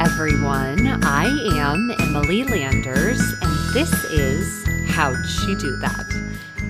everyone. I am Emily Landers, and this is How'd She Do That?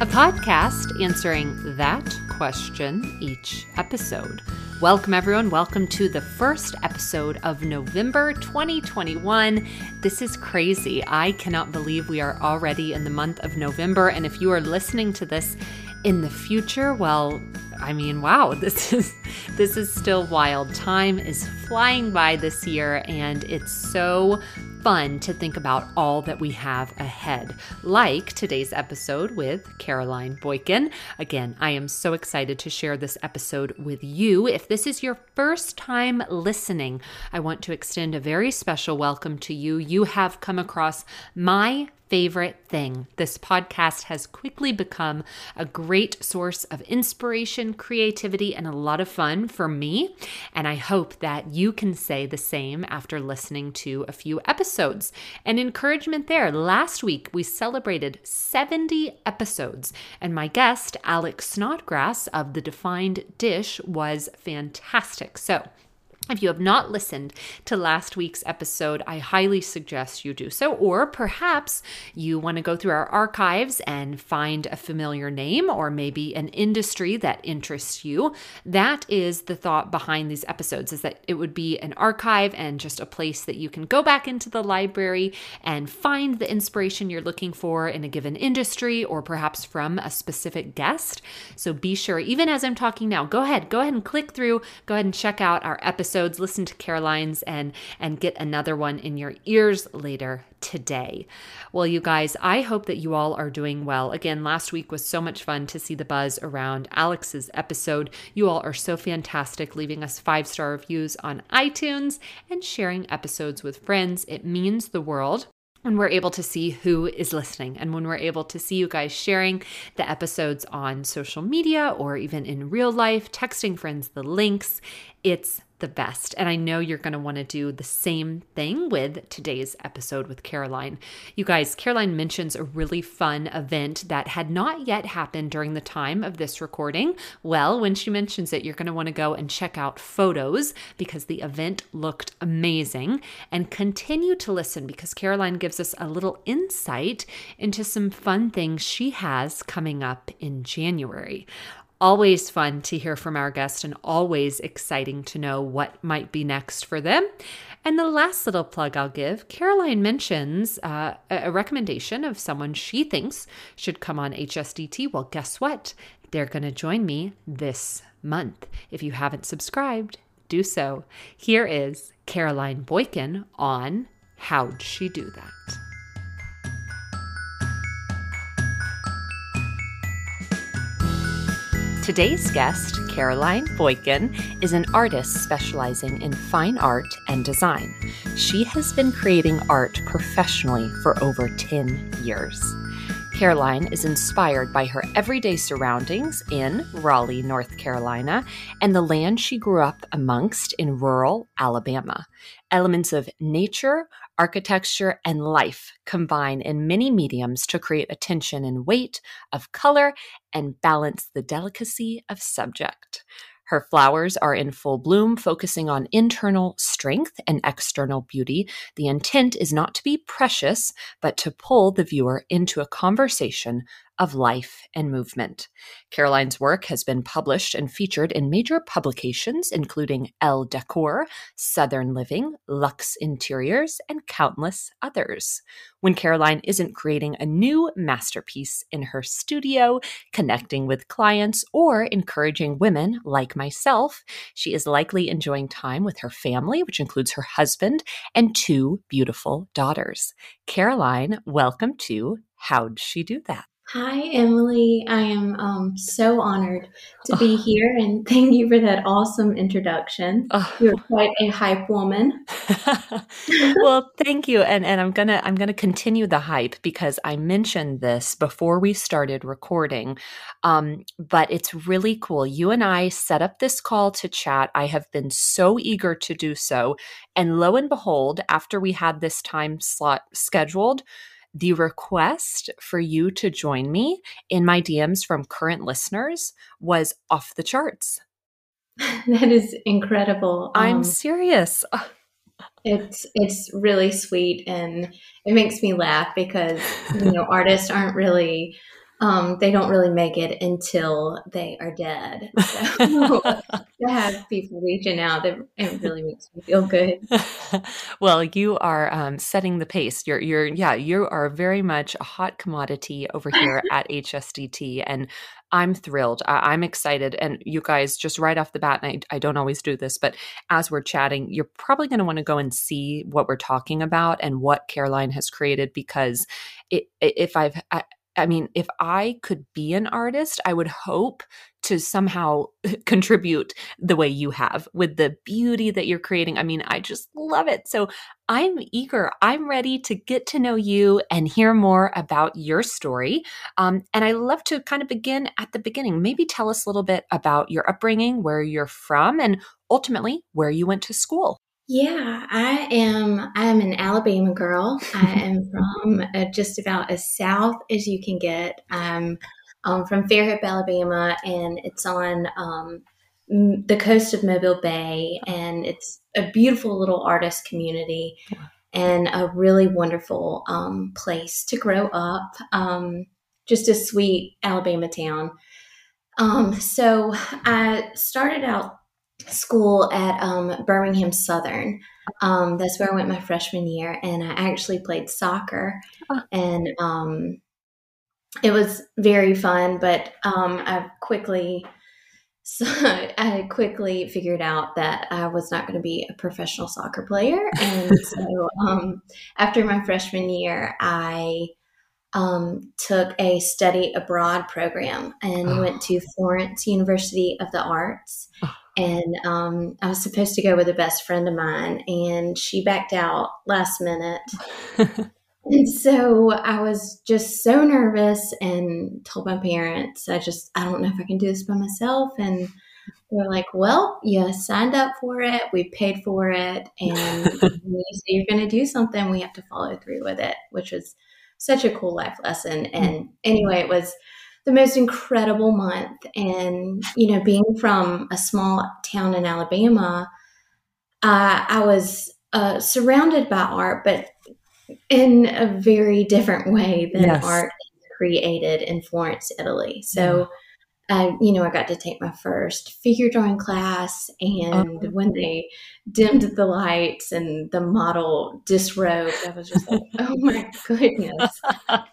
A podcast answering that question each episode. Welcome, everyone. Welcome to the first episode of November 2021. This is crazy. I cannot believe we are already in the month of November. And if you are listening to this in the future, well, I mean, wow, this is this is still wild. Time is flying by this year and it's so fun to think about all that we have ahead, like today's episode with Caroline Boykin. Again, I am so excited to share this episode with you. If this is your first time listening, I want to extend a very special welcome to you. You have come across my favorite thing. This podcast has quickly become a great source of inspiration, creativity, and a lot of fun for me. And I hope that you can say the same after listening to a few episodes. And encouragement there. Last week, we celebrated 70 episodes, and my guest, Alex Snodgrass of The Defined Dish, was fantastic. So, if you have not listened to last week's episode, I highly suggest you do so. Or perhaps you want to go through our archives and find a familiar name or maybe an industry that interests you. That is the thought behind these episodes is that it would be an archive and just a place that you can go back into the library and find the inspiration you're looking for in a given industry or perhaps from a specific guest. So be sure even as I'm talking now, go ahead, go ahead and click through, go ahead and check out our episode episodes, listen to Caroline's, and and get another one in your ears later today. Well, you guys, I hope that you all are doing well. Again, last week was so much fun to see the buzz around Alex's episode. You all are so fantastic, leaving us five star reviews on iTunes and sharing episodes with friends. It means the world when we're able to see who is listening and when we're able to see you guys sharing the episodes on social media or even in real life, texting friends the links. It's the best. And I know you're going to want to do the same thing with today's episode with Caroline. You guys, Caroline mentions a really fun event that had not yet happened during the time of this recording. Well, when she mentions it, you're going to want to go and check out photos because the event looked amazing and continue to listen because Caroline gives us a little insight into some fun things she has coming up in January. Always fun to hear from our guest and always exciting to know what might be next for them. And the last little plug I'll give Caroline mentions uh, a recommendation of someone she thinks should come on HSDT. Well, guess what? They're going to join me this month. If you haven't subscribed, do so. Here is Caroline Boykin on How'd She Do That? Today's guest, Caroline Boykin, is an artist specializing in fine art and design. She has been creating art professionally for over 10 years. Caroline is inspired by her everyday surroundings in Raleigh, North Carolina, and the land she grew up amongst in rural Alabama. Elements of nature, architecture, and life combine in many mediums to create a tension in weight of color and balance the delicacy of subject. Her flowers are in full bloom, focusing on internal strength and external beauty. The intent is not to be precious, but to pull the viewer into a conversation of life and movement. Caroline's work has been published and featured in major publications, including Elle Decor, Southern Living, Luxe Interiors, and countless others. When Caroline isn't creating a new masterpiece in her studio, connecting with clients, or encouraging women like myself, she is likely enjoying time with her family, which includes her husband and two beautiful daughters. Caroline, welcome to How'd She Do That? Hi, Emily. I am um, so honored to be oh. here and thank you for that awesome introduction. Oh. You're quite a hype woman. well, thank you. And and I'm gonna I'm gonna continue the hype because I mentioned this before we started recording. Um, but it's really cool. You and I set up this call to chat. I have been so eager to do so. And lo and behold, after we had this time slot scheduled, the request for you to join me in my DMs from current listeners was off the charts. That is incredible. I'm um, serious. it's it's really sweet and it makes me laugh because you know artists aren't really um, they don't really make it until they are dead. So to have people reaching out, it, it really makes me feel good. well, you are um, setting the pace. You're, you're, yeah, you are very much a hot commodity over here at HSDT, and I'm thrilled. I- am excited. And you guys, just right off the bat, and I, I don't always do this, but as we're chatting, you're probably going to want to go and see what we're talking about and what Caroline has created because it, if I've, I, I mean, if I could be an artist, I would hope to somehow contribute the way you have with the beauty that you're creating. I mean, I just love it. So I'm eager. I'm ready to get to know you and hear more about your story. Um, and I love to kind of begin at the beginning. Maybe tell us a little bit about your upbringing, where you're from, and ultimately where you went to school. Yeah, I am. I am an Alabama girl. I am from uh, just about as south as you can get. I'm um, from Fairhope, Alabama, and it's on um, the coast of Mobile Bay, and it's a beautiful little artist community and a really wonderful um, place to grow up. Um, just a sweet Alabama town. Um, so I started out school at um, Birmingham Southern. Um, that's where I went my freshman year, and I actually played soccer, oh. and um, it was very fun. But um, I quickly, so I quickly figured out that I was not going to be a professional soccer player, and so um, after my freshman year, I um, took a study abroad program and oh. went to Florence University of the Arts. Oh and um, I was supposed to go with a best friend of mine, and she backed out last minute. and so I was just so nervous and told my parents, I just, I don't know if I can do this by myself. And they're like, well, you signed up for it, we paid for it, and when you say you're going to do something, we have to follow through with it, which was such a cool life lesson. And anyway, it was the most incredible month. And, you know, being from a small town in Alabama, uh, I was uh, surrounded by art, but in a very different way than yes. art created in Florence, Italy. So, I, you know, I got to take my first figure drawing class, and oh. when they dimmed the lights and the model disrobed, I was just like, "Oh my goodness,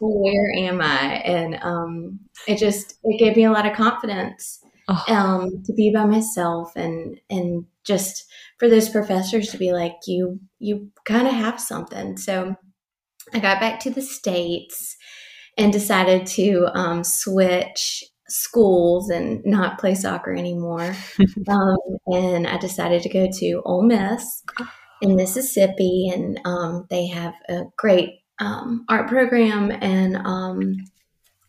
where am I?" And um, it just it gave me a lot of confidence oh. um, to be by myself, and and just for those professors to be like, "You you kind of have something." So I got back to the states and decided to um, switch schools and not play soccer anymore. um, and I decided to go to Ole Miss in Mississippi, and um, they have a great um, art program, and um,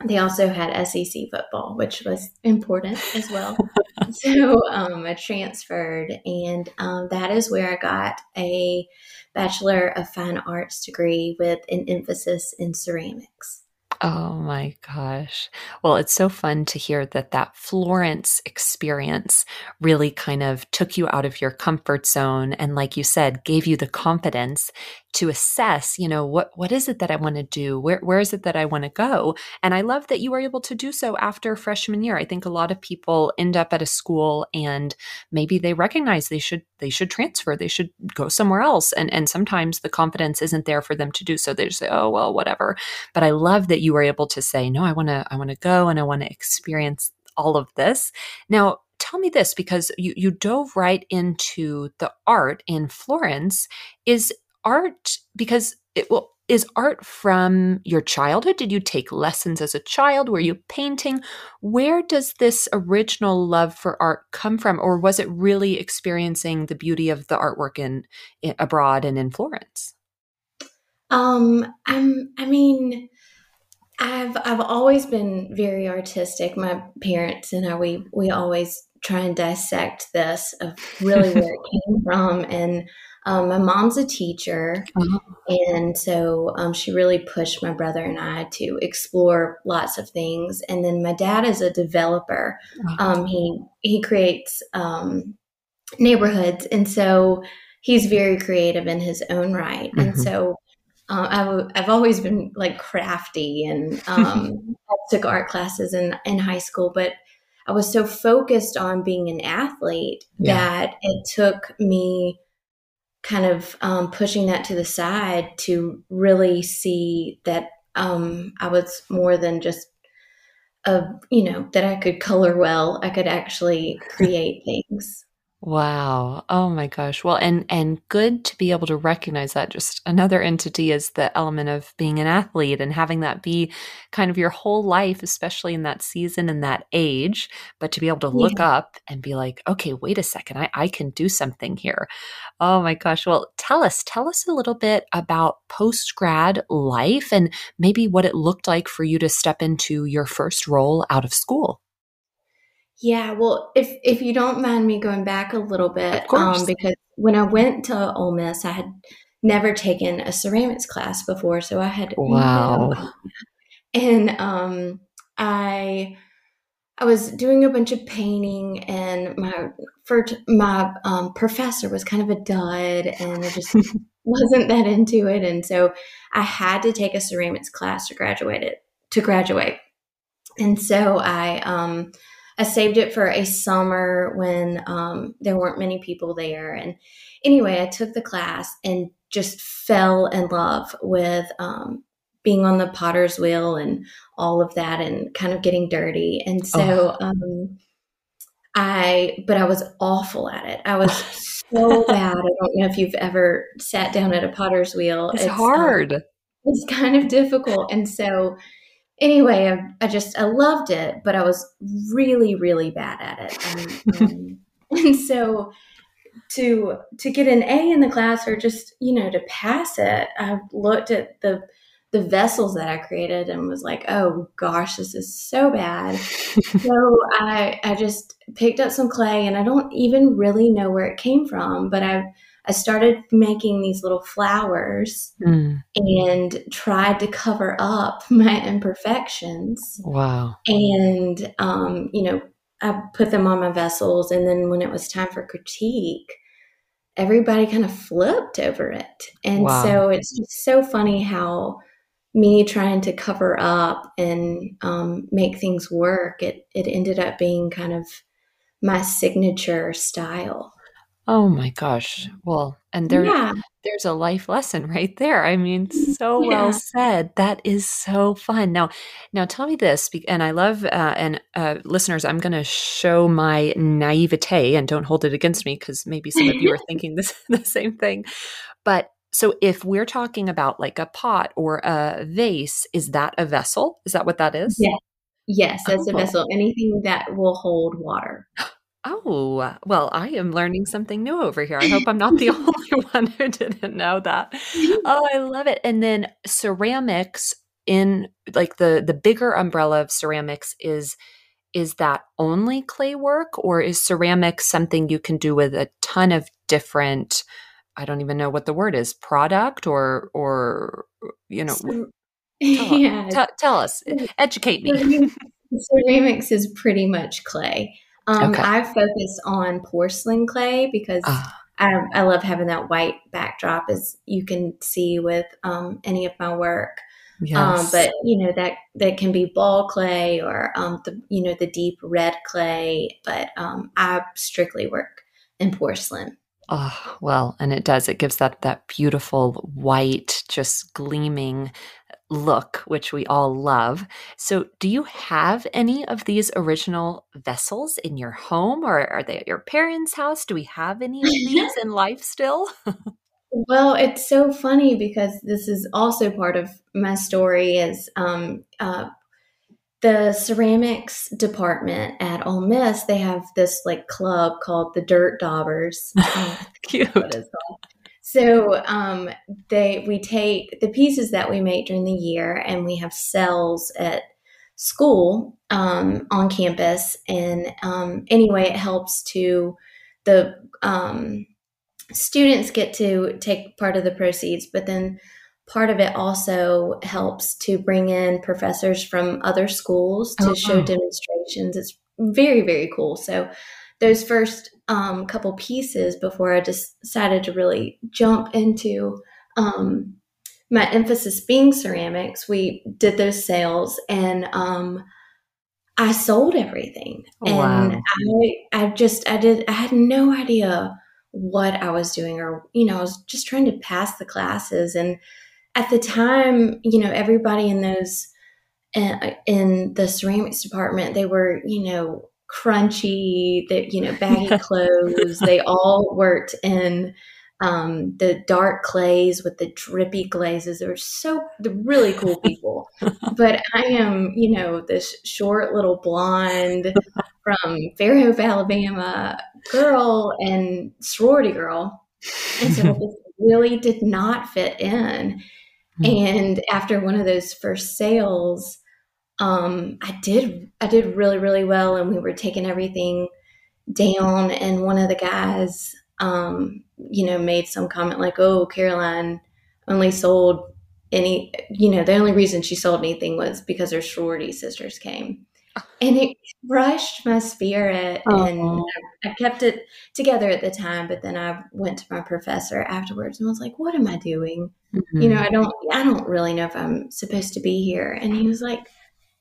they also had SEC football, which was important as well. so um, I transferred, and um, that is where I got a Bachelor of Fine Arts degree with an emphasis in ceramics. Oh my gosh. Well, it's so fun to hear that that Florence experience really kind of took you out of your comfort zone and like you said, gave you the confidence to assess, you know, what what is it that I want to do? Where where is it that I want to go? And I love that you were able to do so after freshman year. I think a lot of people end up at a school and maybe they recognize they should they should transfer, they should go somewhere else. And and sometimes the confidence isn't there for them to do so. They just say, "Oh, well, whatever." But I love that you were able to say, "No, I want to I want to go and I want to experience all of this." Now, tell me this because you you dove right into the art in Florence. Is art because it well is art from your childhood? Did you take lessons as a child? Were you painting? Where does this original love for art come from? Or was it really experiencing the beauty of the artwork in, in abroad and in florence? Um i'm i mean i've i've always been very artistic my parents and i we we always try and dissect this of really where it came from and um, my mom's a teacher, uh-huh. and so um, she really pushed my brother and I to explore lots of things. And then my dad is a developer. Um, he he creates um, neighborhoods, and so he's very creative in his own right, mm-hmm. and so. Uh, i w- I've always been like crafty and um, I took art classes in, in high school, but I was so focused on being an athlete yeah. that it took me kind of um, pushing that to the side to really see that um, I was more than just a, you know, that I could color well. I could actually create things. Wow. Oh my gosh. Well, and and good to be able to recognize that just another entity is the element of being an athlete and having that be kind of your whole life, especially in that season and that age, but to be able to look yeah. up and be like, okay, wait a second, I, I can do something here. Oh my gosh. Well, tell us, tell us a little bit about post grad life and maybe what it looked like for you to step into your first role out of school. Yeah, well, if if you don't mind me going back a little bit, um, because when I went to Ole Miss, I had never taken a ceramics class before, so I had wow, and um, I I was doing a bunch of painting, and my first my um, professor was kind of a dud, and I just wasn't that into it, and so I had to take a ceramics class to graduate it to graduate, and so I um I saved it for a summer when um, there weren't many people there. And anyway, I took the class and just fell in love with um, being on the potter's wheel and all of that and kind of getting dirty. And so oh. um, I, but I was awful at it. I was so bad. I don't know if you've ever sat down at a potter's wheel. It's, it's um, hard. it's kind of difficult. And so, anyway, I, I, just I loved it, but I was really really bad at it, and, um, and so to to get an A in the class or just you know to pass it, I looked at the the vessels that I created and was like, oh gosh, this is so bad. so I I just picked up some clay and I don't even really know where it came from, but I I started making these little flowers mm. and tried to cover up my imperfections. Wow. And, um, you know, I put them on my vessels. And then when it was time for critique, everybody kind of flipped over it. And wow. so it's just so funny how me trying to cover up and um, make things work, it, it ended up being kind of my signature style. Oh my gosh. Well, and there yeah. there's a life lesson right there. I mean, mm, so yeah. well said. That is so fun. Now, now tell me this, and I love uh, and uh, listeners, I'm going to show my naivete, and don't hold it against me because maybe some of you are thinking this the same thing. But so, if we're talking about like a pot or a vase, is that a vessel? Is that what that is? Yeah. Yes, that's oh. a vessel. Anything that will hold water. Oh, uh, well, I am learning something new over here. I hope I'm not the only one who didn't know that. Oh, I love it. And then ceramics in like the the bigger umbrella of ceramics is is that only clay work or is ceramics something you can do with a ton of different I don't even know what the word is, product or or you know, so, tell, yeah. t- tell us, educate me. Ceramics is pretty much clay. Um, okay. I focus on porcelain clay because uh. I, I, love having that white backdrop, as you can see with um, any of my work. Um, yes. Um, but you know that that can be ball clay or um, the you know the deep red clay. But um, I strictly work in porcelain. Oh well, and it does. It gives that that beautiful white, just gleaming look, which we all love. So, do you have any of these original vessels in your home or are they at your parents' house? Do we have any of these in life still? well, it's so funny because this is also part of my story is um, uh, the ceramics department at Ole Miss, they have this like club called the Dirt Daubers. Cute. So um, they we take the pieces that we make during the year, and we have cells at school um, on campus. And um, anyway, it helps to the um, students get to take part of the proceeds, but then part of it also helps to bring in professors from other schools to oh, show demonstrations. It's very very cool. So those first um, couple pieces before I decided to really jump into um, my emphasis being ceramics, we did those sales and um, I sold everything. Oh, and wow. I, I just, I did, I had no idea what I was doing or, you know, I was just trying to pass the classes. And at the time, you know, everybody in those, uh, in the ceramics department, they were, you know, crunchy, that, you know, baggy clothes. they all worked in, um, the dark clays with the drippy glazes. They were so the really cool people. but I am, you know, this short little blonde from Fairhope, Alabama girl and sorority girl. And so this really did not fit in. Mm-hmm. And after one of those first sales, um, I did I did really, really well and we were taking everything down and one of the guys um, you know, made some comment like, "Oh, Caroline only sold any, you know, the only reason she sold anything was because her sorority sisters came." And it crushed my spirit, oh. and I, I kept it together at the time. But then I went to my professor afterwards and I was like, "What am I doing? Mm-hmm. You know, mm-hmm. I don't, I don't really know if I'm supposed to be here." And he was like,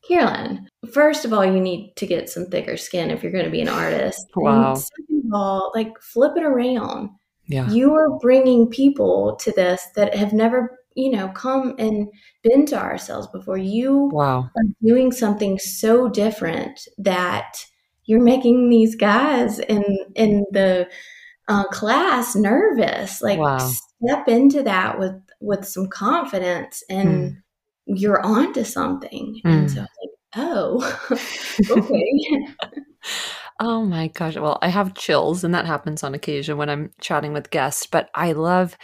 Carolyn, first of all, you need to get some thicker skin if you're going to be an artist. Wow. And second of all, like flip it around. Yeah. You are bringing people to this that have never, you know, come and been to ourselves before. You wow. are doing something so different that you're making these guys in in the uh, class nervous. Like wow. step into that with with some confidence and. Mm you're onto something. Mm. And so I was like, oh, okay. oh my gosh. Well, I have chills, and that happens on occasion when I'm chatting with guests, but I love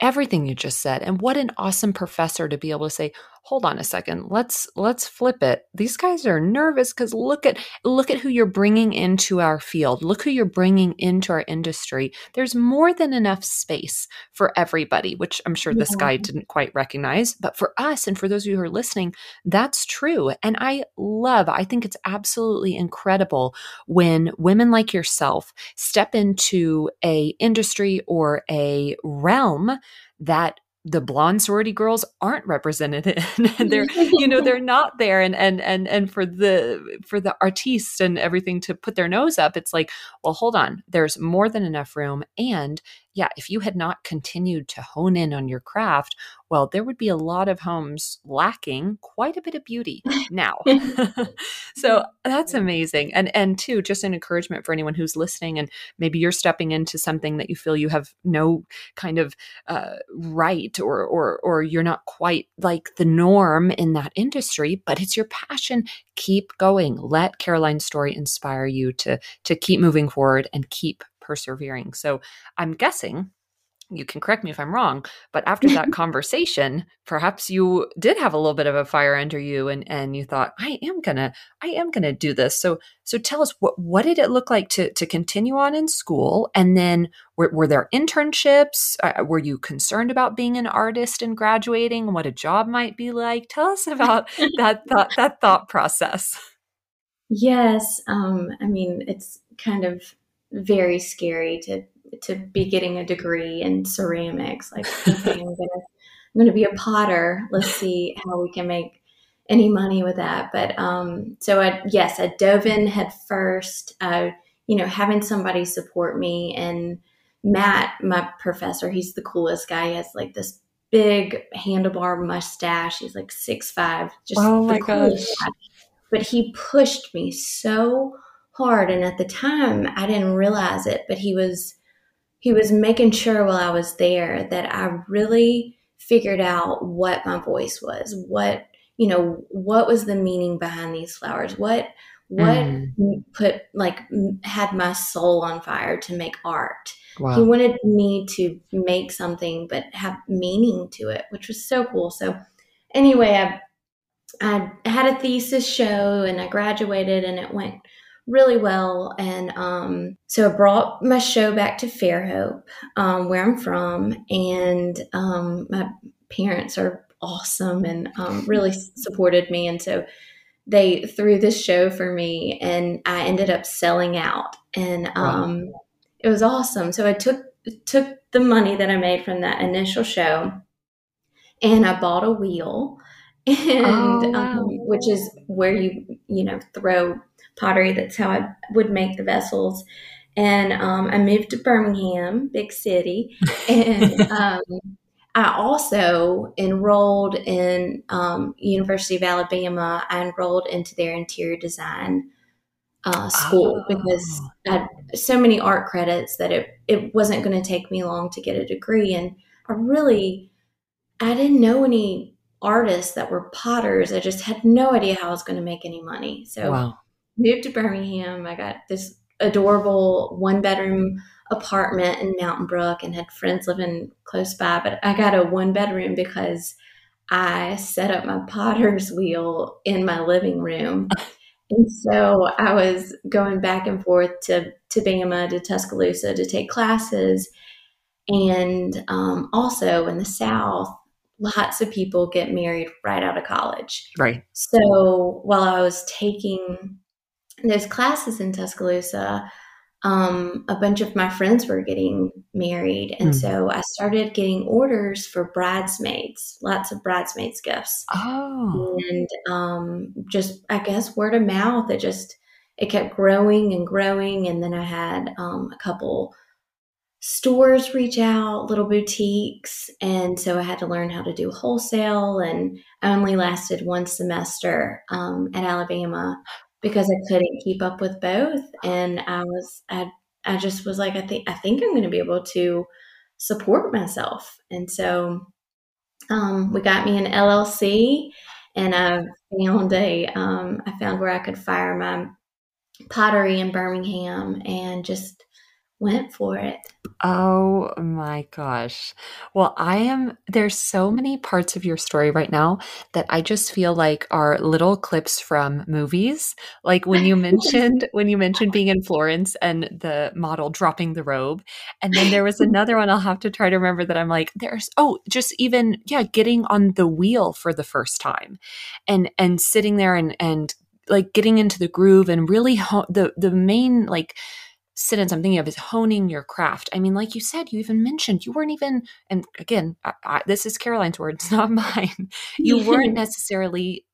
everything you just said. And what an awesome professor to be able to say, hold on a second let's let's flip it. These guys are nervous because look at look at who you're bringing into our field. Look who you're bringing into our industry. There's more than enough space for everybody which i'm sure this guy didn't quite recognize but for us and for those of you who are listening that's true. And i love i think it's absolutely incredible when women like yourself step into a industry or a realm that the blonde sorority girls aren't represented in and they're you know they're not there and and and and for the for the artistes and everything to put their nose up it's like well hold on there's more than enough room and yeah, if you had not continued to hone in on your craft, well, there would be a lot of homes lacking quite a bit of beauty now. so that's amazing. And and two, just an encouragement for anyone who's listening and maybe you're stepping into something that you feel you have no kind of uh, right or or or you're not quite like the norm in that industry, but it's your passion. Keep going. Let Caroline's story inspire you to to keep moving forward and keep persevering. So I'm guessing you can correct me if I'm wrong, but after that conversation, perhaps you did have a little bit of a fire under you and and you thought, I am gonna, I am gonna do this. So so tell us what what did it look like to to continue on in school? And then were, were there internships? Uh, were you concerned about being an artist and graduating? What a job might be like? Tell us about that thought that thought process. Yes, um, I mean it's kind of very scary to to be getting a degree in ceramics. Like, okay, I'm gonna I'm gonna be a potter. Let's see how we can make any money with that. But um, so I yes, I dove in head first. Uh, you know, having somebody support me and Matt, my professor, he's the coolest guy. He has like this big handlebar mustache. He's like six five. Just oh my gosh. Guy. But he pushed me so hard and at the time I didn't realize it but he was he was making sure while I was there that I really figured out what my voice was what you know what was the meaning behind these flowers what what mm. put like had my soul on fire to make art wow. he wanted me to make something but have meaning to it which was so cool so anyway i i had a thesis show and i graduated and it went really well. And um, so I brought my show back to Fairhope, um, where I'm from, and um, my parents are awesome and um, really supported me. And so they threw this show for me, and I ended up selling out and um, wow. it was awesome. So I took took the money that I made from that initial show, and I bought a wheel, and oh, wow. um, which is where you you know throw pottery. That's how I would make the vessels. And um, I moved to Birmingham, big city, and um, I also enrolled in um, University of Alabama. I enrolled into their interior design uh, school oh. because I had so many art credits that it it wasn't going to take me long to get a degree. And I really I didn't know any artists that were potters. I just had no idea how I was going to make any money. So wow. Moved to Birmingham. I got this adorable one bedroom apartment in Mountain Brook and had friends living close by. But I got a one bedroom because I set up my potter's wheel in my living room. And so I was going back and forth to, to Bama, to Tuscaloosa to take classes. And um, also in the South, lots of people get married right out of college. Right. So while I was taking those classes in Tuscaloosa, um, a bunch of my friends were getting married. And mm. so I started getting orders for bridesmaids, lots of bridesmaids gifts. Oh. And um, just, I guess, word of mouth, it just, it kept growing and growing. And then I had um, a couple stores reach out, little boutiques. And so I had to learn how to do wholesale. And I only lasted one semester um, at Alabama because I couldn't keep up with both. And I was, I, I just was like, I think, I think I'm going to be able to support myself. And so um, we got me an LLC and I found a, um, I found where I could fire my pottery in Birmingham and just went for it. Oh my gosh. Well, I am, there's so many parts of your story right now that I just feel like are little clips from movies. Like when you mentioned, when you mentioned being in Florence and the model dropping the robe. And then there was another one I'll have to try to remember that I'm like, there's, oh, just even, yeah, getting on the wheel for the first time and, and sitting there and, and like getting into the groove and really ho- the, the main, like, sentence I'm thinking of is honing your craft. I mean, like you said, you even mentioned you weren't even, and again, I, I, this is Caroline's words, not mine. You weren't necessarily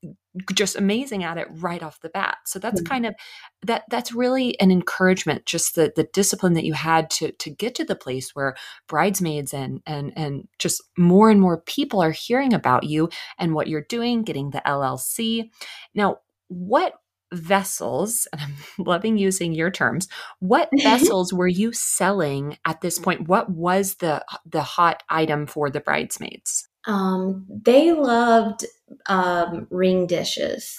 just amazing at it right off the bat. So that's mm-hmm. kind of that. That's really an encouragement. Just the the discipline that you had to to get to the place where bridesmaids and and and just more and more people are hearing about you and what you're doing, getting the LLC. Now, what vessels, and I'm loving using your terms, what vessels were you selling at this point? What was the the hot item for the bridesmaids? Um, they loved um, ring dishes.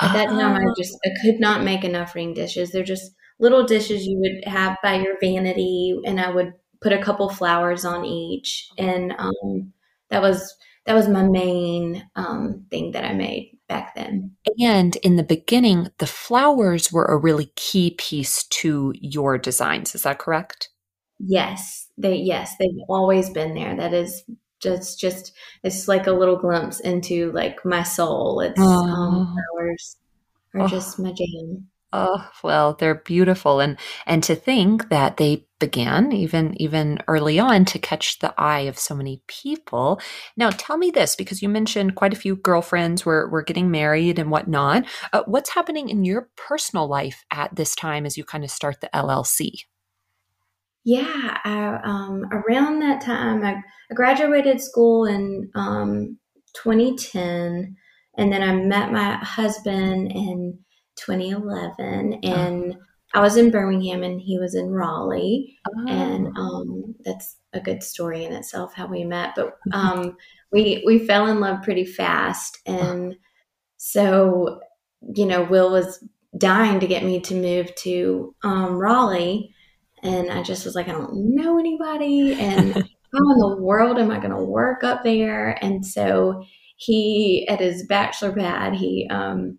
At that time, I just I could not make enough ring dishes. They're just little dishes you would have by your vanity, and I would put a couple flowers on each, and um, that was that was my main um, thing that I made back then. And in the beginning, the flowers were a really key piece to your designs. Is that correct? Yes, they yes they've always been there. That is just just it's like a little glimpse into like my soul. It's oh. um, flowers are oh. just my jam. Oh, well, they're beautiful and and to think that they began even even early on to catch the eye of so many people. Now, tell me this because you mentioned quite a few girlfriends were were getting married and whatnot. Uh, what's happening in your personal life at this time as you kind of start the LLC? Yeah, I, um, around that time, I, I graduated school in um, 2010, and then I met my husband in 2011, and oh. I was in Birmingham and he was in Raleigh, oh. and um, that's a good story in itself how we met. But um, we we fell in love pretty fast, and so you know, Will was dying to get me to move to um, Raleigh, and I just was like, I don't know anybody, and how in the world am I going to work up there? And so he, at his bachelor pad, he um,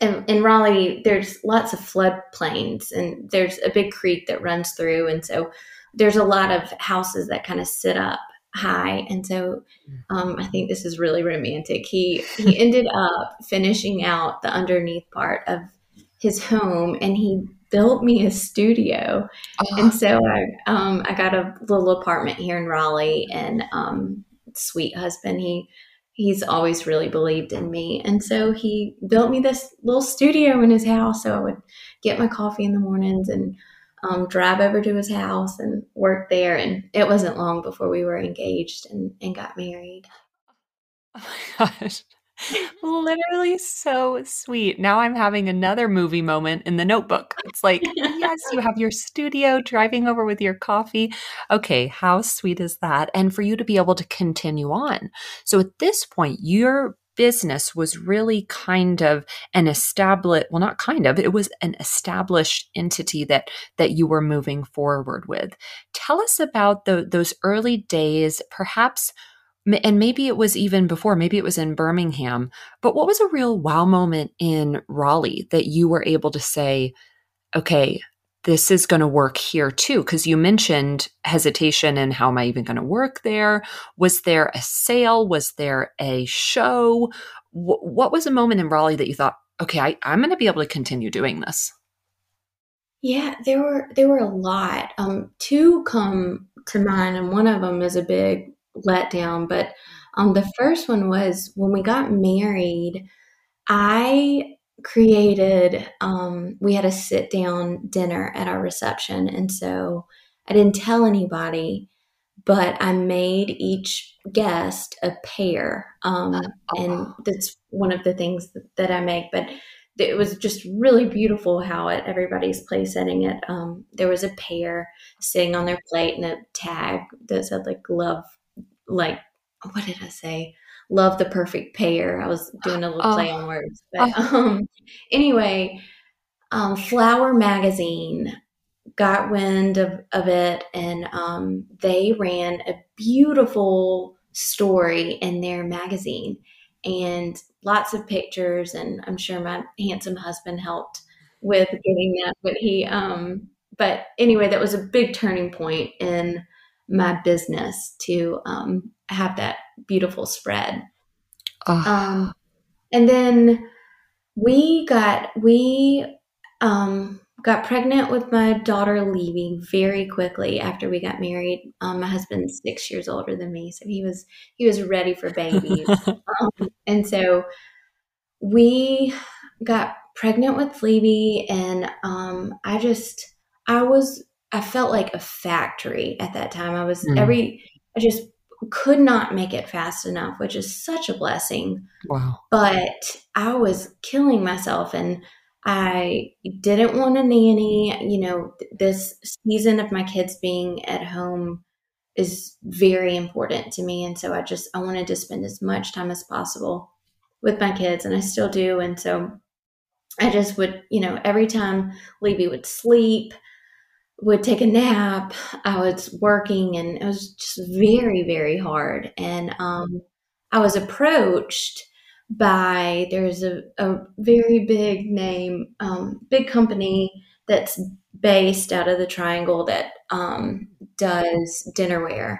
in, in Raleigh, there's lots of floodplains and there's a big creek that runs through. And so there's a lot of houses that kind of sit up high. And so um, I think this is really romantic. He, he ended up finishing out the underneath part of his home and he built me a studio. Oh. And so I, um, I got a little apartment here in Raleigh and, um, sweet husband, he, he's always really believed in me. And so he built me this little studio in his house. So I would get my coffee in the mornings and, um, drive over to his house and work there. And it wasn't long before we were engaged and, and got married. Oh my gosh. Literally so sweet. Now I'm having another movie moment in the notebook. It's like, yes, you have your studio driving over with your coffee. Okay, how sweet is that? And for you to be able to continue on. So at this point, your business was really kind of an established well not kind of it was an established entity that that you were moving forward with tell us about the, those early days perhaps and maybe it was even before, maybe it was in Birmingham, but what was a real wow moment in Raleigh that you were able to say, okay, this is going to work here too? Because you mentioned hesitation and how am I even going to work there? Was there a sale? Was there a show? W- what was a moment in Raleigh that you thought, okay, I, I'm going to be able to continue doing this? Yeah, there were there were a lot. Um, two come to mind, and one of them is a big letdown. But um, the first one was when we got married, I created, um, we had a sit down dinner at our reception. And so I didn't tell anybody, but I made each guest a pear. Um, and oh. that's one of the things that, that I make. But it was just really beautiful how at everybody's place setting it um, there was a pear sitting on their plate and a tag that said like love like what did I say? Love the perfect pear. I was doing a little oh. play on words. But oh. um, anyway, um, Flower Magazine got wind of, of it and um, they ran a beautiful story in their magazine and lots of pictures. And I'm sure my handsome husband helped with getting that. But he, um, but anyway, that was a big turning point in my business to um, have that beautiful spread. Oh. Um, and then we got we um, got pregnant with my daughter Levy very quickly after we got married. Um, my husband's six years older than me, so he was he was ready for babies, um, and so we got pregnant with Levy, and um, I just I was I felt like a factory at that time. I was mm. every, I just could not make it fast enough, which is such a blessing. Wow. But I was killing myself and I didn't want a nanny. You know, this season of my kids being at home is very important to me. And so I just, I wanted to spend as much time as possible with my kids and I still do. And so I just would, you know, every time Levy would sleep, would take a nap. I was working and it was just very, very hard. And um, I was approached by there's a, a very big name, um, big company that's based out of the Triangle that um, does dinnerware,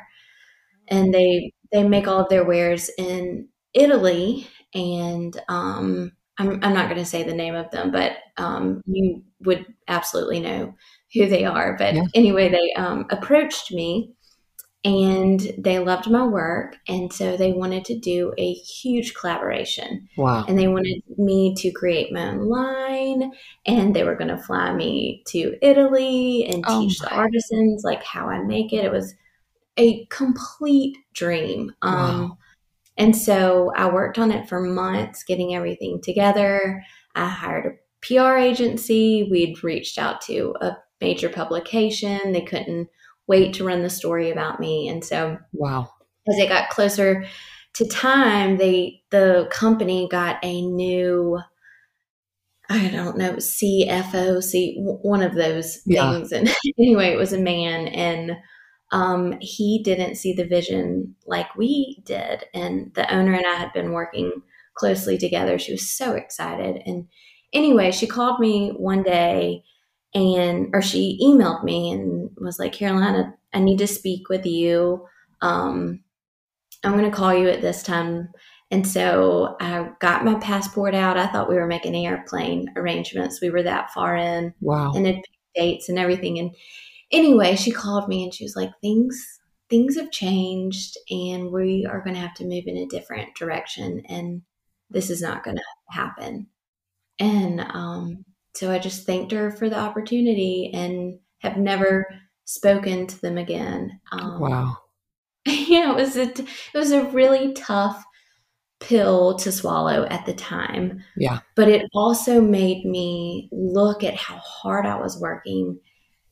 and they they make all of their wares in Italy. And um, I'm I'm not going to say the name of them, but um, you would absolutely know who they are. But yeah. anyway, they um, approached me and they loved my work. And so they wanted to do a huge collaboration. Wow. And they wanted me to create my own line and they were going to fly me to Italy and oh teach my. the artisans like how I make it. It was a complete dream. Um, wow. And so I worked on it for months, getting everything together. I hired a PR agency. We'd reached out to a major publication. They couldn't wait to run the story about me. And so, wow. As it got closer to time, they the company got a new I don't know, CFO, C, one of those yeah. things. And anyway, it was a man, and um, he didn't see the vision like we did. And the owner and I had been working closely together. She was so excited. And anyway, she called me one day and or she emailed me and was like carolina i need to speak with you um, i'm going to call you at this time And so I got my passport out. I thought we were making airplane arrangements. We were that far in. Wow. And it dates and everything. And anyway, she called me and she was like, things things have changed and we are going to have to move in a different direction and this is not going to happen. And um, so I just thanked her for the opportunity and have never spoken to them again. Um, wow. Yeah, it was a it was a really tough pill to swallow at the time. Yeah. But it also made me look at how hard I was working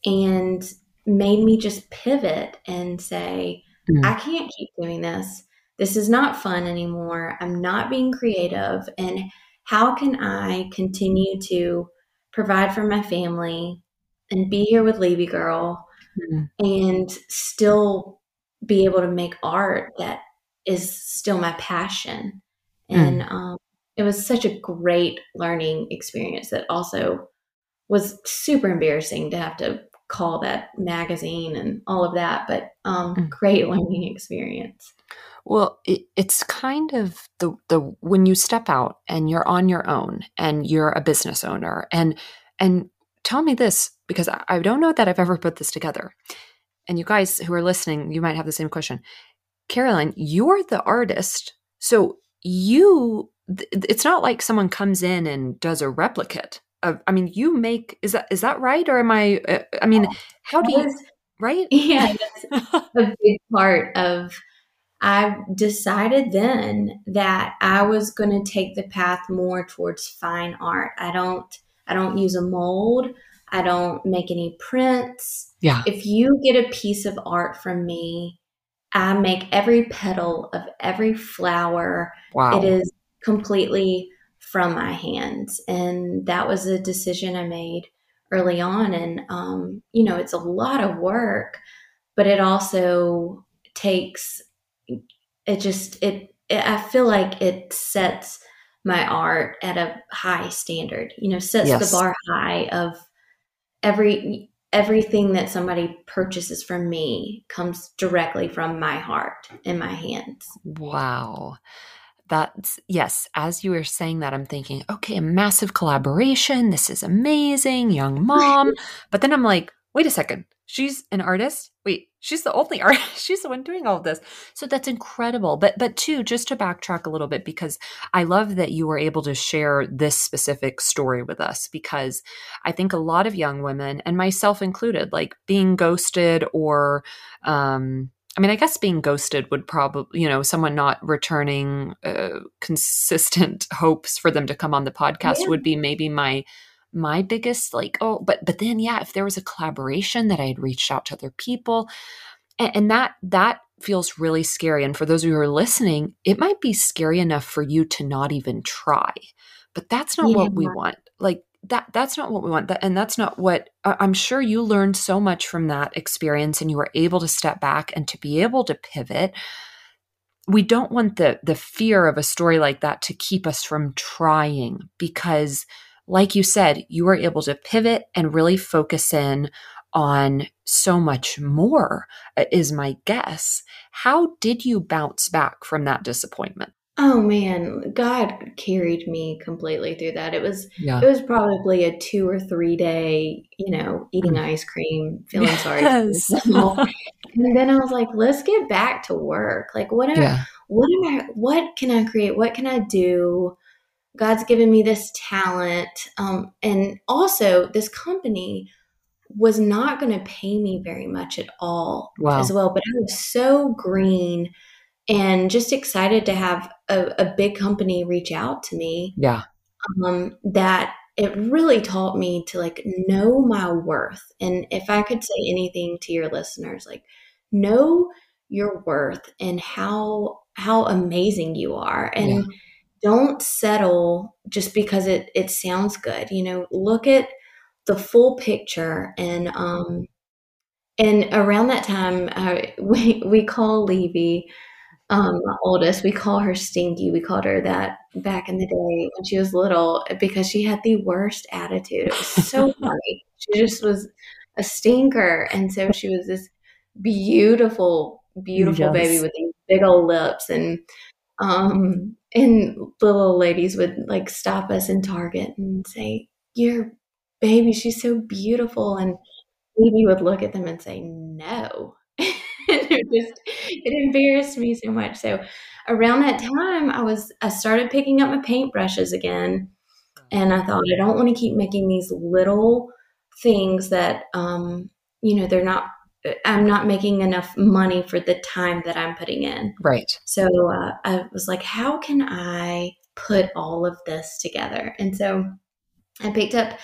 and made me just pivot and say, mm. I can't keep doing this. This is not fun anymore. I'm not being creative. And how can I continue to provide for my family and be here with Levy Girl mm. and still be able to make art that is still my passion? Mm. And um, it was such a great learning experience that also was super embarrassing to have to call that magazine and all of that, but um, mm. great learning experience. Well, it, it's kind of the the when you step out and you're on your own and you're a business owner and and tell me this because I, I don't know that I've ever put this together. And you guys who are listening, you might have the same question. Caroline, you're the artist, so you it's not like someone comes in and does a replicate of I mean, you make is that is that right, or am I? Uh, I mean, how do you? Right? Yeah, that's a big part of. I decided then that I was going to take the path more towards fine art. I don't. I don't use a mold. I don't make any prints. Yeah. If you get a piece of art from me, I make every petal of every flower. Wow. It is completely from my hands. And that was a decision I made early on. And, um, you know, it's a lot of work, but it also takes, it just, it, it, I feel like it sets my art at a high standard, you know, sets yes. the bar high of every, everything that somebody purchases from me comes directly from my heart and my hands. Wow that's yes as you were saying that i'm thinking okay a massive collaboration this is amazing young mom but then i'm like wait a second she's an artist wait she's the only artist she's the one doing all of this so that's incredible but but two just to backtrack a little bit because i love that you were able to share this specific story with us because i think a lot of young women and myself included like being ghosted or um I mean, I guess being ghosted would probably, you know, someone not returning uh, consistent hopes for them to come on the podcast yeah. would be maybe my my biggest like oh but but then yeah if there was a collaboration that i had reached out to other people and, and that that feels really scary. And for those of you who are listening it might be scary enough for you to not even try but that's not yeah. what we want. Like that that's not what we want. That and that's not what i'm sure you learned so much from that experience and you were able to step back and to be able to pivot. We don't want the the fear of a story like that to keep us from trying because like you said you were able to pivot and really focus in on so much more uh, is my guess how did you bounce back from that disappointment Oh man, God carried me completely through that. It was yeah. it was probably a two or three day, you know, eating mm. ice cream, feeling yes. sorry and then I was like, let's get back to work. Like what am yeah. what am I what can I create? What can I do? God's given me this talent. Um, and also this company was not going to pay me very much at all wow. as well. But I was so green and just excited to have a, a big company reach out to me. Yeah. Um, that it really taught me to like know my worth. And if I could say anything to your listeners, like know your worth and how how amazing you are. And yeah. Don't settle just because it it sounds good. You know, look at the full picture and um and around that time I, we we call Levy um, my oldest, we call her Stinky. We called her that back in the day when she was little because she had the worst attitude. It was so funny. She just was a stinker. And so she was this beautiful, beautiful baby with these big old lips. And um, and the little ladies would like stop us in Target and say, Your baby, she's so beautiful. And Levy would look at them and say, No. it just it embarrassed me so much. So around that time I was I started picking up my paintbrushes again. And I thought I don't want to keep making these little things that um, you know, they're not I'm not making enough money for the time that I'm putting in. Right. So uh, I was like, how can I put all of this together? And so I picked up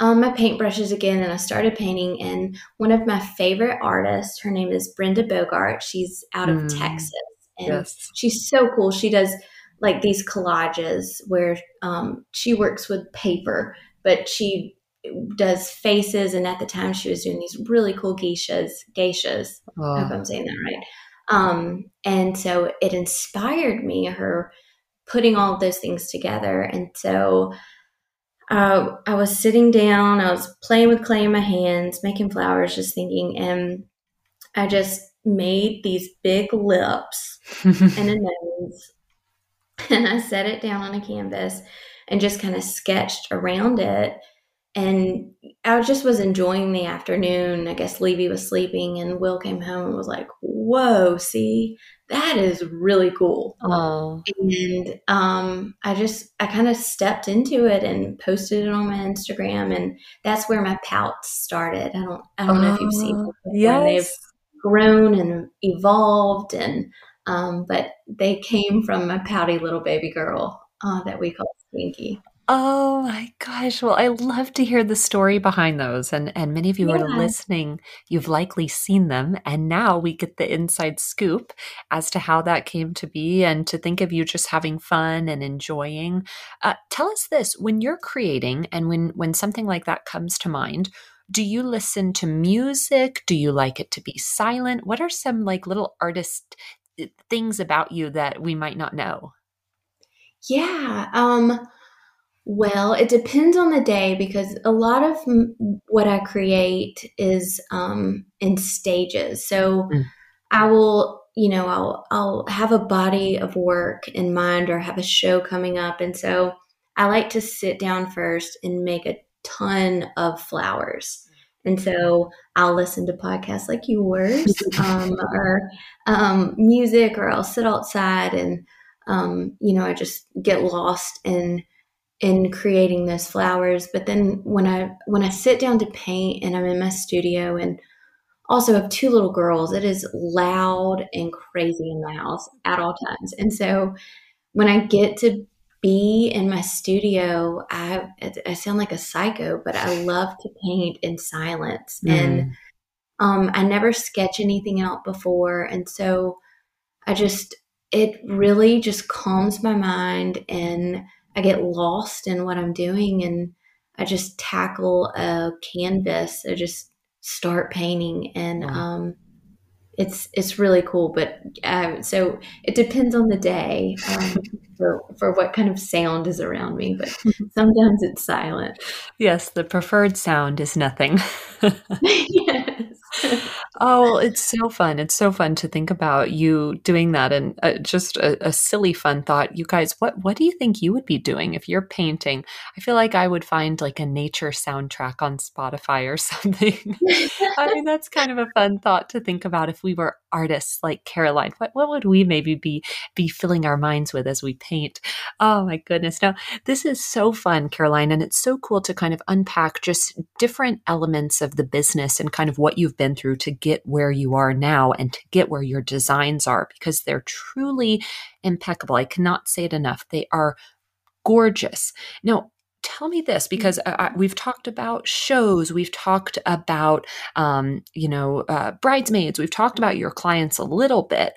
um, my paintbrushes again and I started painting. And one of my favorite artists, her name is Brenda Bogart. She's out of mm. Texas. And yes. she's so cool. She does like these collages where um, she works with paper, but she does faces, and at the time she was doing these really cool geishas. Geishas, oh. I hope I'm saying that right. Um, and so it inspired me. Her putting all of those things together, and so uh, I was sitting down. I was playing with clay in my hands, making flowers, just thinking, and I just made these big lips and a nose, and I set it down on a canvas and just kind of sketched around it and I just was enjoying the afternoon. I guess Levy was sleeping, and Will came home and was like, "Whoa, see, that is really cool." Oh, and um, I just I kind of stepped into it and posted it on my Instagram, and that's where my pouts started. I don't I don't know if you've seen them. Yes. They've grown and evolved, and um, but they came from a pouty little baby girl uh, that we call Stinky. Oh my gosh. Well, I love to hear the story behind those. And and many of you yeah. are listening, you've likely seen them. And now we get the inside scoop as to how that came to be and to think of you just having fun and enjoying. Uh, tell us this when you're creating and when when something like that comes to mind, do you listen to music? Do you like it to be silent? What are some like little artist eh, things about you that we might not know? Yeah. Um well, it depends on the day because a lot of m- what I create is um, in stages. So mm. I will, you know, I'll I'll have a body of work in mind or have a show coming up, and so I like to sit down first and make a ton of flowers. And so I'll listen to podcasts like yours um, or um, music, or I'll sit outside and, um, you know, I just get lost in in creating those flowers but then when i when i sit down to paint and i'm in my studio and also have two little girls it is loud and crazy in my house at all times. And so when i get to be in my studio i i sound like a psycho but i love to paint in silence. Mm. and um, i never sketch anything out before. And so i just it really just calms my mind and I get lost in what I'm doing and I just tackle a canvas. I just start painting and um, it's it's really cool. But uh, so it depends on the day um, for for what kind of sound is around me. But sometimes it's silent. Yes, the preferred sound is nothing. yes. Oh, it's so fun. It's so fun to think about you doing that and uh, just a, a, silly fun thought. You guys, what what do you think you would be doing if you're painting? I feel like I would find like a nature soundtrack on Spotify or something. I mean, that's kind of a fun thought to think about if we were artists like Caroline. What what would we maybe be be filling our minds with as we paint? Oh my goodness. Now, this is so fun, Caroline, and it's so cool to kind of unpack just different elements of the business and kind of what you've been through to get where you are now and to get where your designs are because they're truly impeccable. I cannot say it enough. They are gorgeous. Now, tell me this because uh, we've talked about shows we've talked about um, you know uh, bridesmaids we've talked about your clients a little bit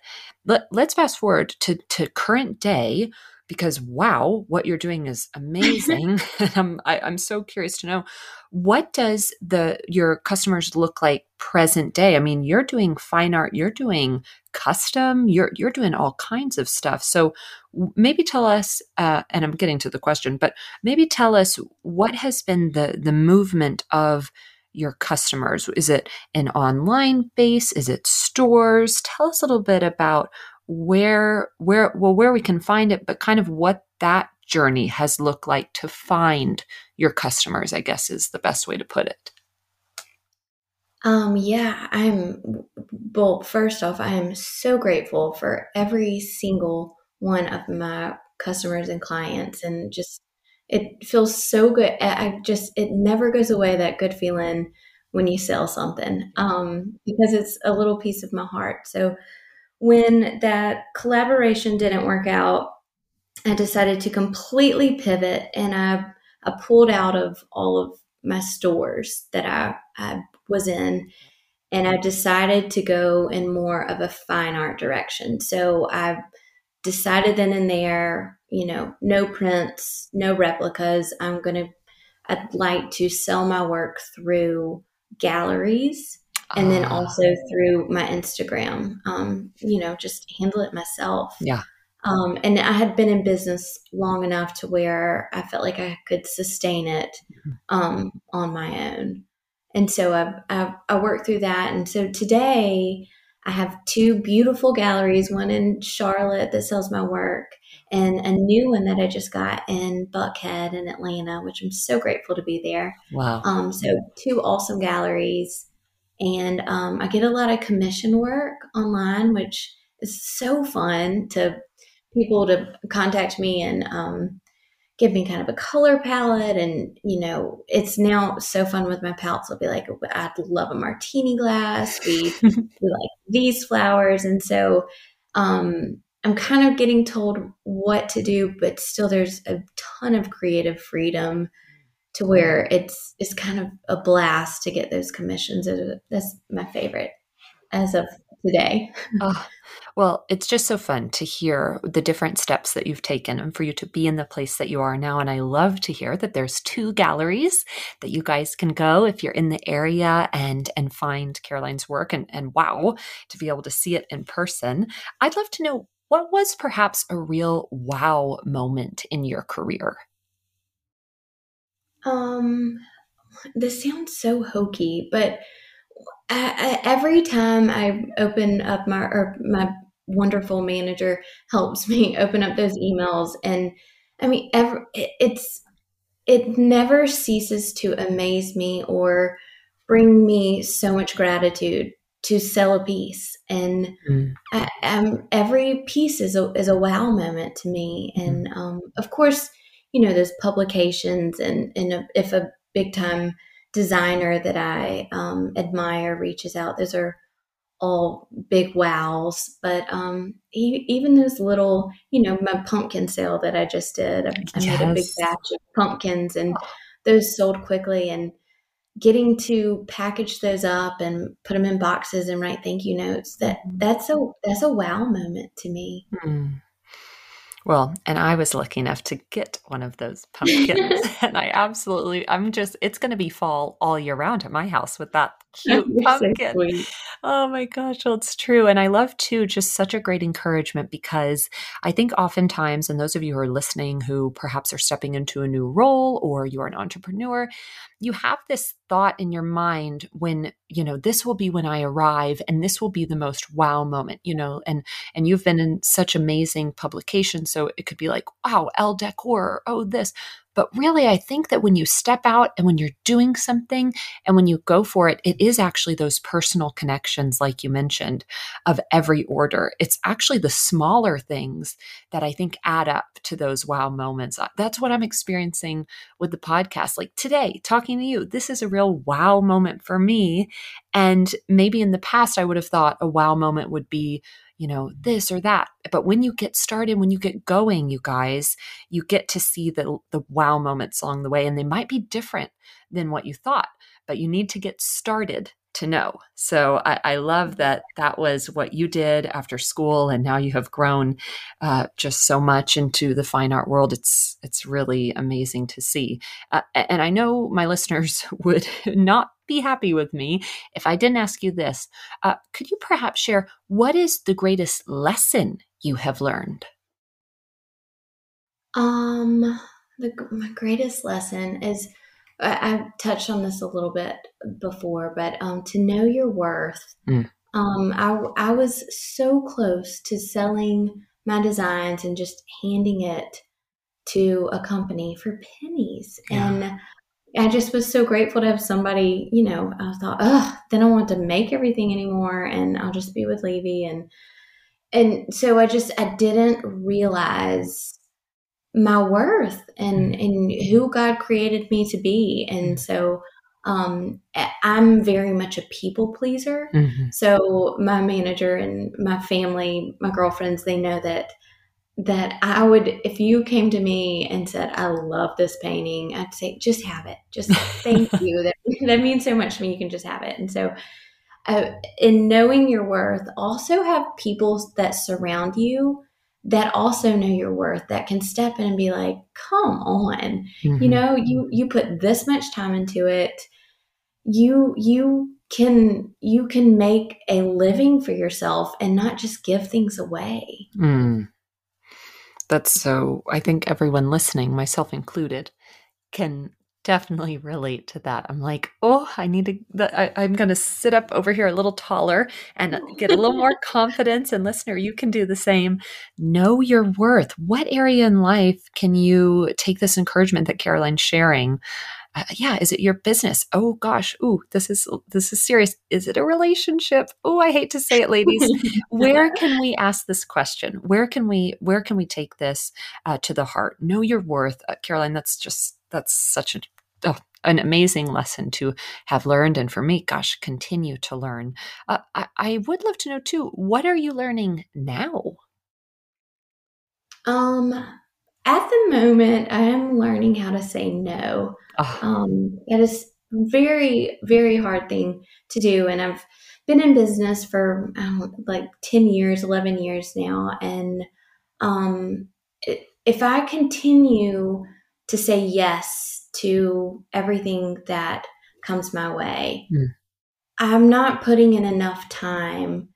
Let, let's fast forward to, to current day because wow, what you're doing is amazing. I'm, I, I'm so curious to know what does the your customers look like present day? I mean, you're doing fine art, you're doing custom, you're you're doing all kinds of stuff. So maybe tell us, uh, and I'm getting to the question, but maybe tell us what has been the the movement of your customers? Is it an online base? Is it stores? Tell us a little bit about where where well where we can find it, but kind of what that journey has looked like to find your customers, I guess is the best way to put it. Um, yeah, I'm well, first off, I am so grateful for every single one of my customers and clients and just it feels so good. I just it never goes away that good feeling when you sell something um, because it's a little piece of my heart. So when that collaboration didn't work out, I decided to completely pivot and I, I pulled out of all of my stores that I, I was in and I decided to go in more of a fine art direction. So I decided then and there, you know, no prints, no replicas. I'm going to, I'd like to sell my work through galleries and then ah. also through my Instagram. Um, you know, just handle it myself. Yeah. Um, and I had been in business long enough to where I felt like I could sustain it mm-hmm. um, on my own. And so I, I, I worked through that. And so today I have two beautiful galleries, one in Charlotte that sells my work, and a new one that I just got in Buckhead in Atlanta, which I'm so grateful to be there. Wow. Um, so two awesome galleries. And um, I get a lot of commission work online, which is so fun to people to contact me and um, give me kind of a color palette. And, you know, it's now so fun with my palettes. I'll be like, I'd love a martini glass. We, we like these flowers. And so um, I'm kind of getting told what to do, but still there's a ton of creative freedom to where it's it's kind of a blast to get those commissions. That's my favorite as of today. oh, well, it's just so fun to hear the different steps that you've taken and for you to be in the place that you are now. And I love to hear that there's two galleries that you guys can go if you're in the area and and find Caroline's work and, and wow, to be able to see it in person. I'd love to know what was perhaps a real wow moment in your career? Um, this sounds so hokey, but I, I, every time I open up my or my wonderful manager helps me open up those emails, and I mean, every, it's it never ceases to amaze me or bring me so much gratitude to sell a piece and mm. I, um, every piece is a, is a wow moment to me and mm. um, of course you know those publications and, and a, if a big time designer that I um, admire reaches out. Those are all big wows, but um, e- even those little, you know, my pumpkin sale that I just did, I, I yes. made a big batch of pumpkins and those sold quickly and getting to package those up and put them in boxes and write thank you notes that mm-hmm. that's a that's a wow moment to me mm. Well, and I was lucky enough to get one of those pumpkins. and I absolutely, I'm just, it's going to be fall all year round at my house with that cute pumpkin. So oh my gosh, well, it's true. And I love too, just such a great encouragement because I think oftentimes, and those of you who are listening who perhaps are stepping into a new role or you're an entrepreneur, you have this thought in your mind when you know this will be when i arrive and this will be the most wow moment you know and and you've been in such amazing publications so it could be like wow Elle Decor oh this but really, I think that when you step out and when you're doing something and when you go for it, it is actually those personal connections, like you mentioned, of every order. It's actually the smaller things that I think add up to those wow moments. Uh, that's what I'm experiencing with the podcast. Like today, talking to you, this is a real wow moment for me. And maybe in the past, I would have thought a wow moment would be you know, this or that. But when you get started, when you get going, you guys, you get to see the, the wow moments along the way, and they might be different than what you thought, but you need to get started to know. So I, I, love that that was what you did after school, and now you have grown uh, just so much into the fine art world. It's it's really amazing to see. Uh, and I know my listeners would not be happy with me if I didn't ask you this. Uh, could you perhaps share what is the greatest lesson you have learned? Um, the my greatest lesson is I, have touched on this a little bit before, but um, to know your worth mm. Um, I, I was so close to selling my designs and just handing it to a company for pennies. Yeah. And I just was so grateful to have somebody, you know, I thought, oh, then I want to make everything anymore and I'll just be with Levy. And, and so I just, I didn't realize my worth and, mm. and who God created me to be. And mm. so, um, I'm very much a people pleaser. Mm-hmm. So my manager and my family, my girlfriends, they know that that I would, if you came to me and said, I love this painting, I'd say, just have it. Just thank you. That, that means so much to me. You can just have it. And so, uh, in knowing your worth, also have people that surround you that also know your worth that can step in and be like, come on, mm-hmm. you know, you, you put this much time into it. You, you can you can make a living for yourself and not just give things away. Mm that's so i think everyone listening myself included can definitely relate to that. I'm like oh i need to I, i'm going to sit up over here a little taller and get a little more confidence and listener you can do the same. Know your worth. What area in life can you take this encouragement that caroline's sharing uh, yeah is it your business? Oh gosh. Ooh this is this is serious. Is it a relationship? Oh i hate to say it ladies. Where can we ask this question? Where can we where can we take this uh, to the heart? Know your worth. Uh, caroline that's just that's such a oh, an amazing lesson to have learned and for me gosh continue to learn. Uh, I, I would love to know too what are you learning now? Um at the moment i am learning how to say no Oh. Um, it is very, very hard thing to do. And I've been in business for um, like 10 years, 11 years now. And um, if I continue to say yes to everything that comes my way, mm. I'm not putting in enough time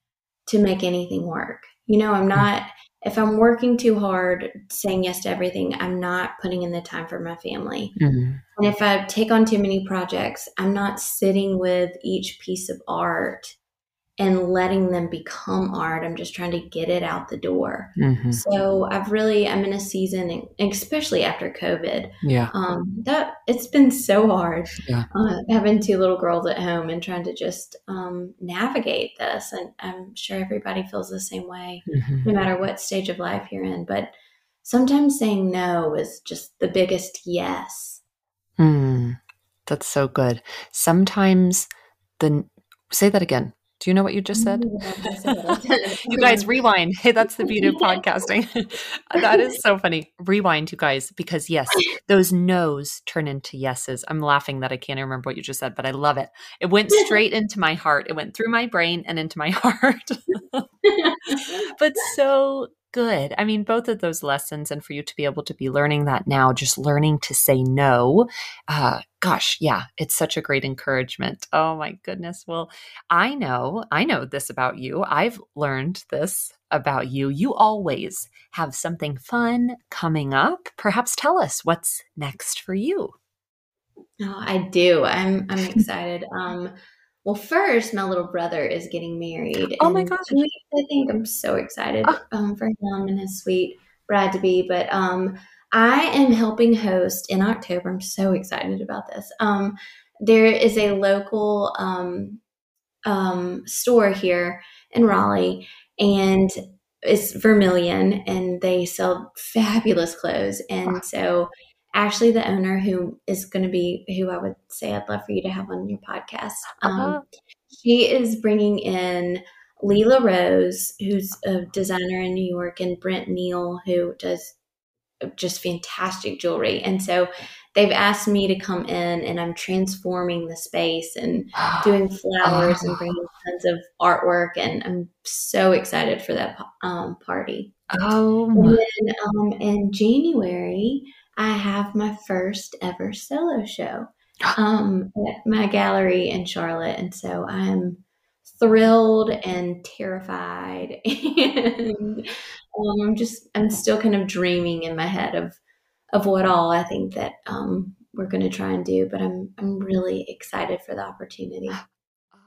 to make anything work. You know, I'm hmm. not if I'm working too hard, saying yes to everything, I'm not putting in the time for my family. Mm-hmm. And if I take on too many projects, I'm not sitting with each piece of art and letting them become art. I'm just trying to get it out the door. Mm-hmm. So I've really, I'm in a season, especially after COVID. Yeah. Um, that it's been so hard yeah. uh, having two little girls at home and trying to just um, navigate this. And I'm sure everybody feels the same way, mm-hmm. no matter what stage of life you're in. But sometimes saying no is just the biggest yes. Mm, that's so good. Sometimes the, say that again do you know what you just said? you guys rewind. Hey, that's the beauty of podcasting. that is so funny. Rewind, you guys, because yes, those no's turn into yeses. I'm laughing that I can't remember what you just said, but I love it. It went straight into my heart. It went through my brain and into my heart. but so good. I mean, both of those lessons, and for you to be able to be learning that now, just learning to say no. Uh, gosh, yeah, it's such a great encouragement. Oh my goodness. Well, I know, I know this about you. I've learned this about you. You always have something fun coming up. Perhaps tell us what's next for you. Oh, I do. I'm I'm excited. Um well, first, my little brother is getting married. Oh my gosh! I think I'm so excited oh. um, for him and his sweet bride to be. But um, I am helping host in October. I'm so excited about this. Um, there is a local um, um, store here in Raleigh, and it's Vermillion, and they sell fabulous clothes. And so Ashley, the owner, who is going to be who I would say I'd love for you to have on your podcast. Um, uh-huh. She is bringing in Lela Rose, who's a designer in New York, and Brent Neale, who does just fantastic jewelry. And so they've asked me to come in, and I'm transforming the space and doing flowers and bringing tons of artwork. And I'm so excited for that um, party. Oh, and then um, in January. I have my first ever solo show um, at my gallery in Charlotte. And so I'm thrilled and terrified. and um, I'm just, I'm still kind of dreaming in my head of, of what all I think that um, we're going to try and do. But I'm, I'm really excited for the opportunity.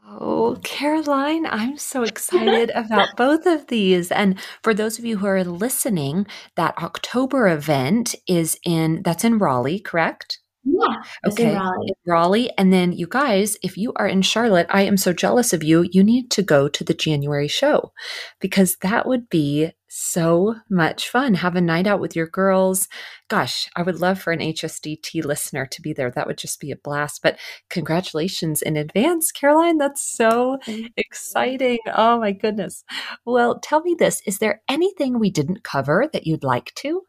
Oh, Caroline, I'm so excited about both of these. And for those of you who are listening, that October event is in that's in Raleigh, correct? Yeah. Okay. In Raleigh. in Raleigh. And then you guys, if you are in Charlotte, I am so jealous of you. You need to go to the January show because that would be so much fun. Have a night out with your girls. Gosh, I would love for an HSDT listener to be there. That would just be a blast. But congratulations in advance, Caroline. That's so exciting. Oh my goodness. Well, tell me this is there anything we didn't cover that you'd like to?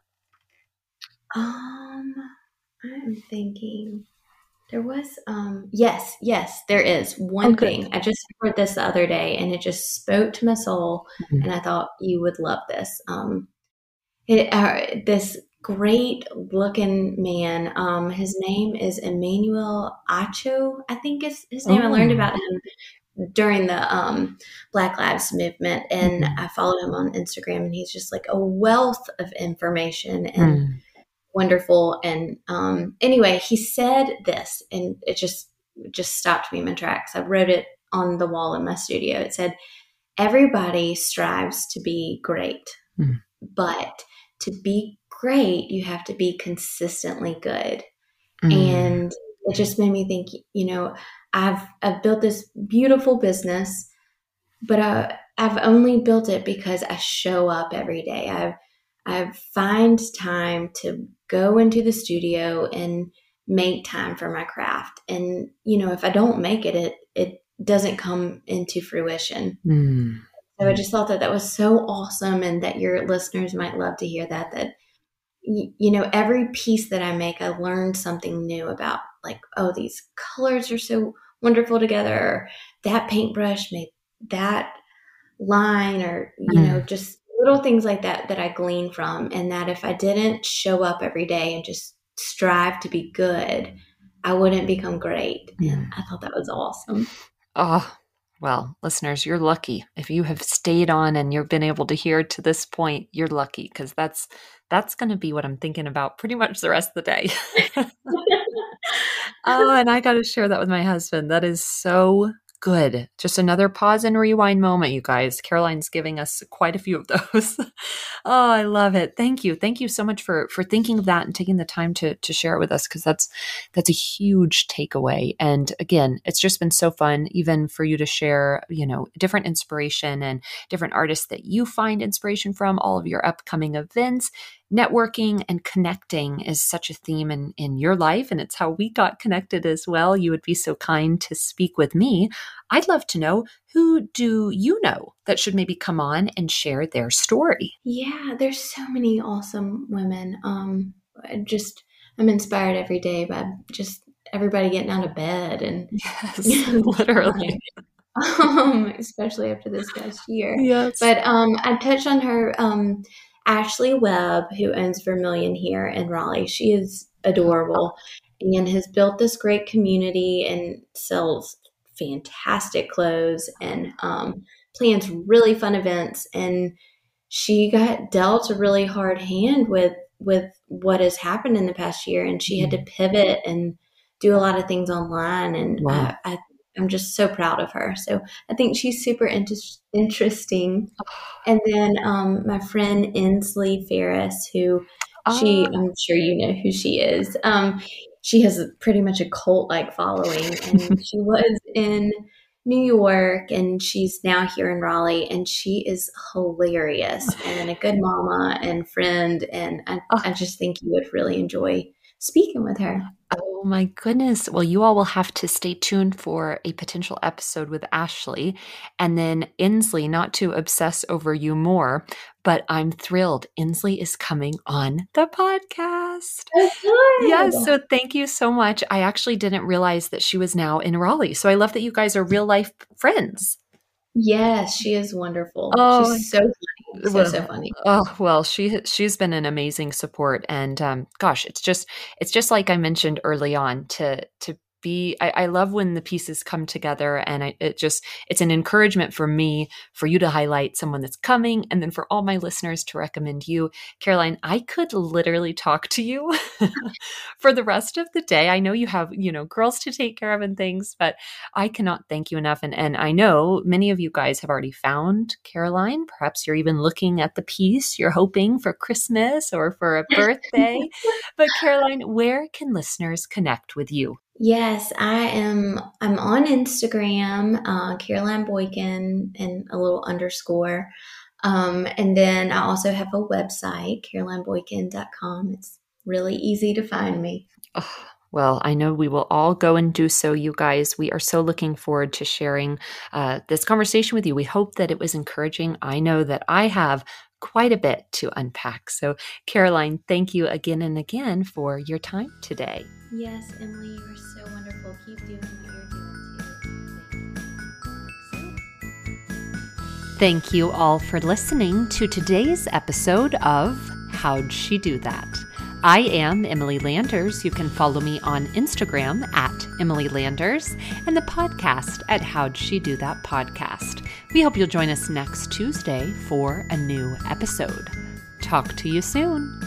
Um, I'm thinking. There was, um, yes, yes, there is one oh, thing. I just heard this the other day, and it just spoke to my soul, mm-hmm. and I thought you would love this. Um, it, uh, this great looking man. Um, his name is Emmanuel Acho. I think is his name. Oh. I learned oh. about him during the um, Black Lives Movement, and mm-hmm. I followed him on Instagram, and he's just like a wealth of information and. Mm wonderful. And um, anyway, he said this, and it just just stopped me in my tracks. I wrote it on the wall in my studio. It said, "Everybody strives to be great, mm. but to be great, you have to be consistently good." Mm. And it just made me think. You know, I've I've built this beautiful business, but I, I've only built it because I show up every day. I've I've find time to go into the studio and make time for my craft. And, you know, if I don't make it, it, it doesn't come into fruition. Mm. So I just thought that that was so awesome and that your listeners might love to hear that, that, you know, every piece that I make, I learned something new about like, oh, these colors are so wonderful together. Or that paintbrush made that line or, you mm. know, just little things like that that I glean from, and that if I didn't show up every day and just strive to be good, I wouldn't become great. And I thought that was awesome. Oh, well, listeners, you're lucky. If you have stayed on and you've been able to hear to this point, you're lucky because that's that's going to be what I'm thinking about pretty much the rest of the day. oh, and I got to share that with my husband. That is so good. Just another pause and rewind moment, you guys. Caroline's giving us quite a few of those. oh, I love it. Thank you. Thank you so much for for thinking of that and taking the time to to share it with us because that's that's a huge takeaway. And again, it's just been so fun even for you to share, you know, different inspiration and different artists that you find inspiration from, all of your upcoming events networking and connecting is such a theme in, in your life, and it's how we got connected as well. You would be so kind to speak with me. I'd love to know who do you know that should maybe come on and share their story? Yeah, there's so many awesome women. Um, just I'm inspired every day by just everybody getting out of bed and yes, literally. um, especially after this past year. Yes. But um, I touched on her um, Ashley Webb, who owns Vermillion here in Raleigh. She is adorable and has built this great community and sells fantastic clothes and um, plans really fun events. And she got dealt a really hard hand with with what has happened in the past year, and she had to pivot and do a lot of things online. And wow. I, I I'm just so proud of her. So I think she's super inter- interesting. And then um, my friend Inslee Fariss, who she, ah. I'm sure you know who she is. Um, she has pretty much a cult like following, and she was in New York and she's now here in Raleigh and she is hilarious and a good mama and friend and I, oh. I just think you would really enjoy speaking with her. Oh my goodness. Well, you all will have to stay tuned for a potential episode with Ashley. And then Inslee, not to obsess over you more, but I'm thrilled. Inslee is coming on the podcast. Yes. So thank you so much. I actually didn't realize that she was now in Raleigh. So I love that you guys are real life friends. Yes, she is wonderful. Oh, she's so funny, so well, so funny. Oh well, she she's been an amazing support, and um, gosh, it's just it's just like I mentioned early on to to be I, I love when the pieces come together and I, it just it's an encouragement for me for you to highlight someone that's coming and then for all my listeners to recommend you. Caroline i could literally talk to you for the rest of the day. I know you have you know girls to take care of and things but i cannot thank you enough. And and i know many of you guys have already found caroline. Perhaps you're even looking at the piece you're hoping for christmas or for a birthday. But caroline where can listeners connect with you Yes, I am. I'm on Instagram, uh, Caroline Boykin, and a little underscore. Um, and then I also have a website, carolineboykin.com. It's really easy to find me. Oh, well, I know we will all go and do so, you guys. We are so looking forward to sharing uh, this conversation with you. We hope that it was encouraging. I know that I have quite a bit to unpack. So, Caroline, thank you again and again for your time today. Yes, Emily, you are so wonderful. Keep doing what you're doing too. Thank you all for listening to today's episode of How'd She Do That? I am Emily Landers. You can follow me on Instagram at Emily Landers and the podcast at How'd She Do That podcast. We hope you'll join us next Tuesday for a new episode. Talk to you soon.